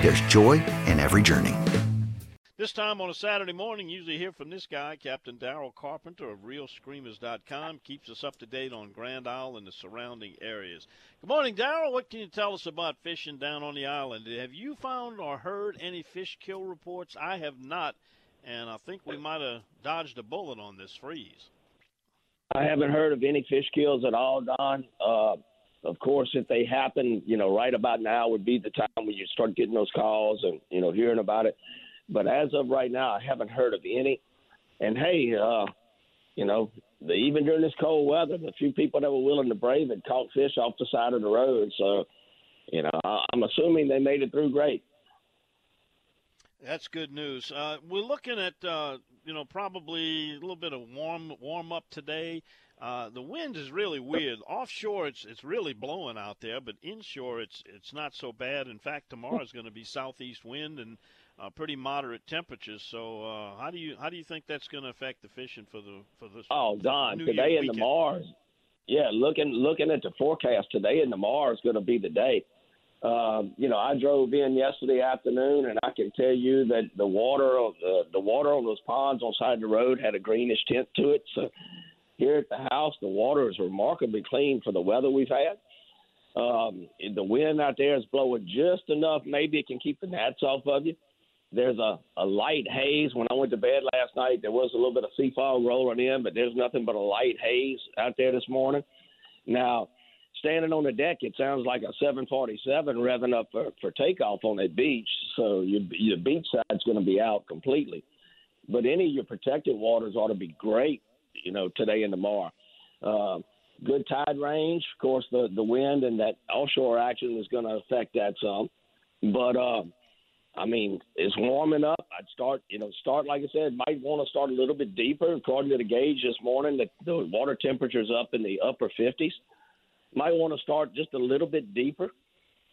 there's joy in every journey. This time on a Saturday morning, usually hear from this guy, Captain Daryl Carpenter of ReelScreamers.com. Keeps us up to date on Grand Isle and the surrounding areas. Good morning, Daryl. What can you tell us about fishing down on the island? Have you found or heard any fish kill reports? I have not, and I think we might have dodged a bullet on this freeze. I haven't heard of any fish kills at all, Don. Uh, of course, if they happen, you know, right about now would be the time when you start getting those calls and you know hearing about it. But as of right now, I haven't heard of any. And hey, uh, you know, the, even during this cold weather, the few people that were willing to brave it caught fish off the side of the road. So, you know, I, I'm assuming they made it through great. That's good news. Uh, we're looking at, uh, you know, probably a little bit of warm warm up today. Uh, the wind is really weird. Offshore, it's it's really blowing out there, but inshore, it's it's not so bad. In fact, tomorrow is going to be southeast wind and uh, pretty moderate temperatures. So, uh, how do you how do you think that's going to affect the fishing for the for this? Oh, Don, New today the weekend? Yeah, looking looking at the forecast today and tomorrow is going to be the day. Um, you know, I drove in yesterday afternoon, and I can tell you that the water of the the water on those ponds on the side of the road had a greenish tint to it. So here at the house, the water is remarkably clean for the weather we've had. Um, the wind out there is blowing just enough, maybe it can keep the gnats off of you. There's a, a light haze. When I went to bed last night, there was a little bit of sea fog rolling in, but there's nothing but a light haze out there this morning. Now, standing on the deck, it sounds like a 747 revving up for, for takeoff on that beach. So your, your beach side's going to be out completely. But any of your protected waters ought to be great, you know, today and tomorrow. Uh, good tide range. Of course, the, the wind and that offshore action is going to affect that some. But, uh, I mean, it's warming up. I'd start, you know, start like I said, might want to start a little bit deeper. According to the gauge this morning, the, the water temperature's up in the upper 50s. Might want to start just a little bit deeper.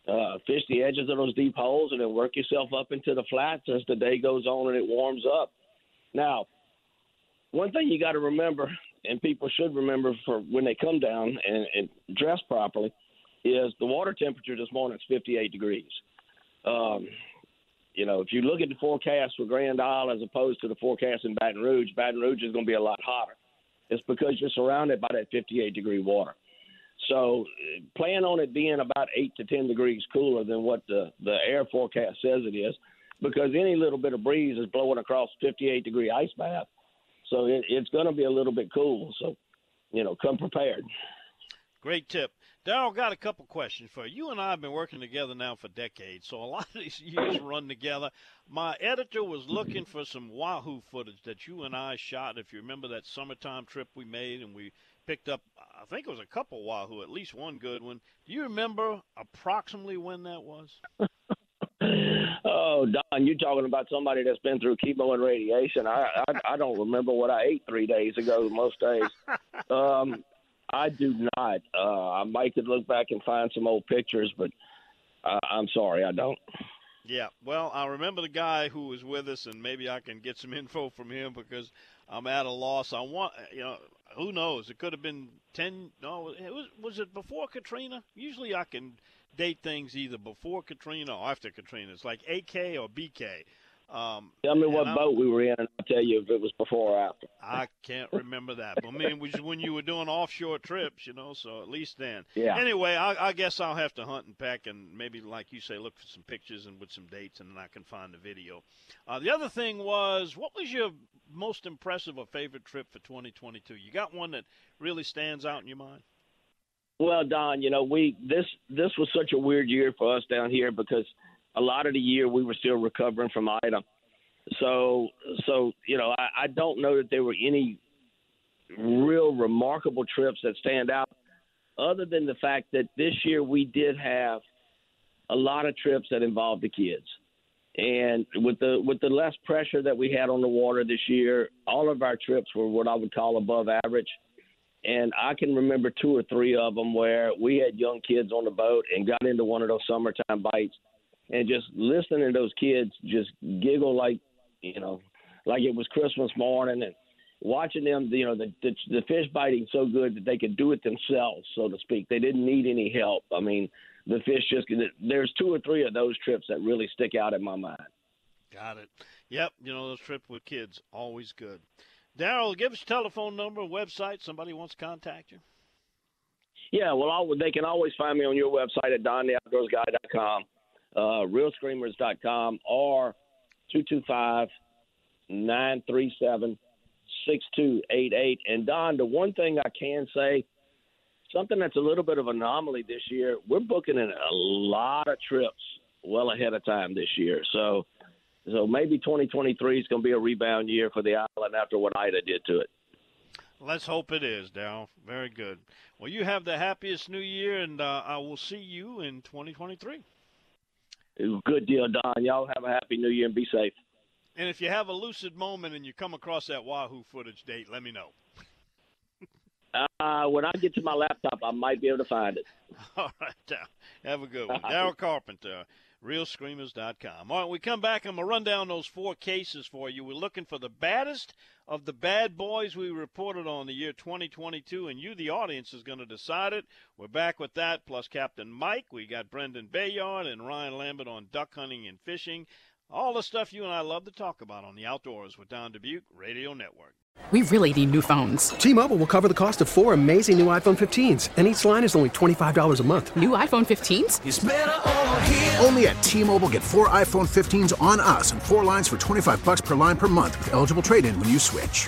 Uh, fish the edges of those deep holes and then work yourself up into the flats as the day goes on and it warms up. Now, one thing you got to remember, and people should remember for when they come down and, and dress properly, is the water temperature this morning is 58 degrees. Um, you know, if you look at the forecast for Grand Isle as opposed to the forecast in Baton Rouge, Baton Rouge is going to be a lot hotter. It's because you're surrounded by that 58 degree water. So plan on it being about eight to 10 degrees cooler than what the, the air forecast says it is, because any little bit of breeze is blowing across 58 degree ice bath. So it, it's going to be a little bit cool. So, you know, come prepared. Great tip. Daryl, got a couple questions for you. You and I have been working together now for decades, so a lot of these years run together. My editor was looking for some Wahoo footage that you and I shot. If you remember that summertime trip we made, and we picked up, I think it was a couple Wahoo, at least one good one. Do you remember approximately when that was? Oh, Don, you're talking about somebody that's been through chemo and radiation? I, I I don't remember what I ate three days ago. Most days, um, I do not. Uh, I might could look back and find some old pictures, but uh, I'm sorry, I don't. Yeah, well, I remember the guy who was with us, and maybe I can get some info from him because I'm at a loss. I want, you know, who knows? It could have been ten. No, it was. Was it before Katrina? Usually, I can date things either before Katrina or after Katrina. It's like AK or BK. Um, Tell me what I'm- boat we were in, and I'll tell you if it was before or after. I can't remember that. But I mean, was when you were doing offshore trips, you know. So at least then. Yeah. Anyway, I, I guess I'll have to hunt and peck, and maybe, like you say, look for some pictures and with some dates, and then I can find the video. Uh, the other thing was, what was your most impressive or favorite trip for 2022? You got one that really stands out in your mind? Well, Don, you know, we this this was such a weird year for us down here because a lot of the year we were still recovering from Ida. So, so you know, I, I don't know that there were any real remarkable trips that stand out, other than the fact that this year we did have a lot of trips that involved the kids. And with the with the less pressure that we had on the water this year, all of our trips were what I would call above average and I can remember two or three of them where we had young kids on the boat and got into one of those summertime bites, and just listening to those kids just giggle like you know, like it was Christmas morning, and watching them, you know, the the, the fish biting so good that they could do it themselves, so to speak. They didn't need any help. I mean, the fish just there's two or three of those trips that really stick out in my mind. Got it. Yep. You know, those trips with kids always good. Daryl, give us your telephone number, website. Somebody wants to contact you. Yeah, well, I'll, they can always find me on your website at dontheoutdoorsguy.com, uh, reelscreamers.com, or 225 937 6288. And Don, the one thing I can say, something that's a little bit of anomaly this year, we're booking in a lot of trips well ahead of time this year. So, so maybe 2023 is going to be a rebound year for the island after what Ida did to it. Let's hope it is, Daryl. Very good. Well, you have the happiest new year, and uh, I will see you in 2023. Good deal, Don. Y'all have a happy new year and be safe. And if you have a lucid moment and you come across that Wahoo footage date, let me know. Uh, when I get to my laptop, I might be able to find it. All right. Have a good one. Daryl Carpenter, reelscreamers.com. All right, we come back, I'm going to run down those four cases for you. We're looking for the baddest of the bad boys we reported on the year 2022, and you, the audience, is going to decide it. We're back with that, plus Captain Mike. We got Brendan Bayard and Ryan Lambert on duck hunting and fishing. All the stuff you and I love to talk about on the Outdoors with Don Dubuque Radio Network. We really need new phones. T-Mobile will cover the cost of four amazing new iPhone 15s, and each line is only $25 a month. New iPhone 15s? Only at T-Mobile get four iPhone 15s on us and four lines for 25 bucks per line per month with eligible trade-in when you switch.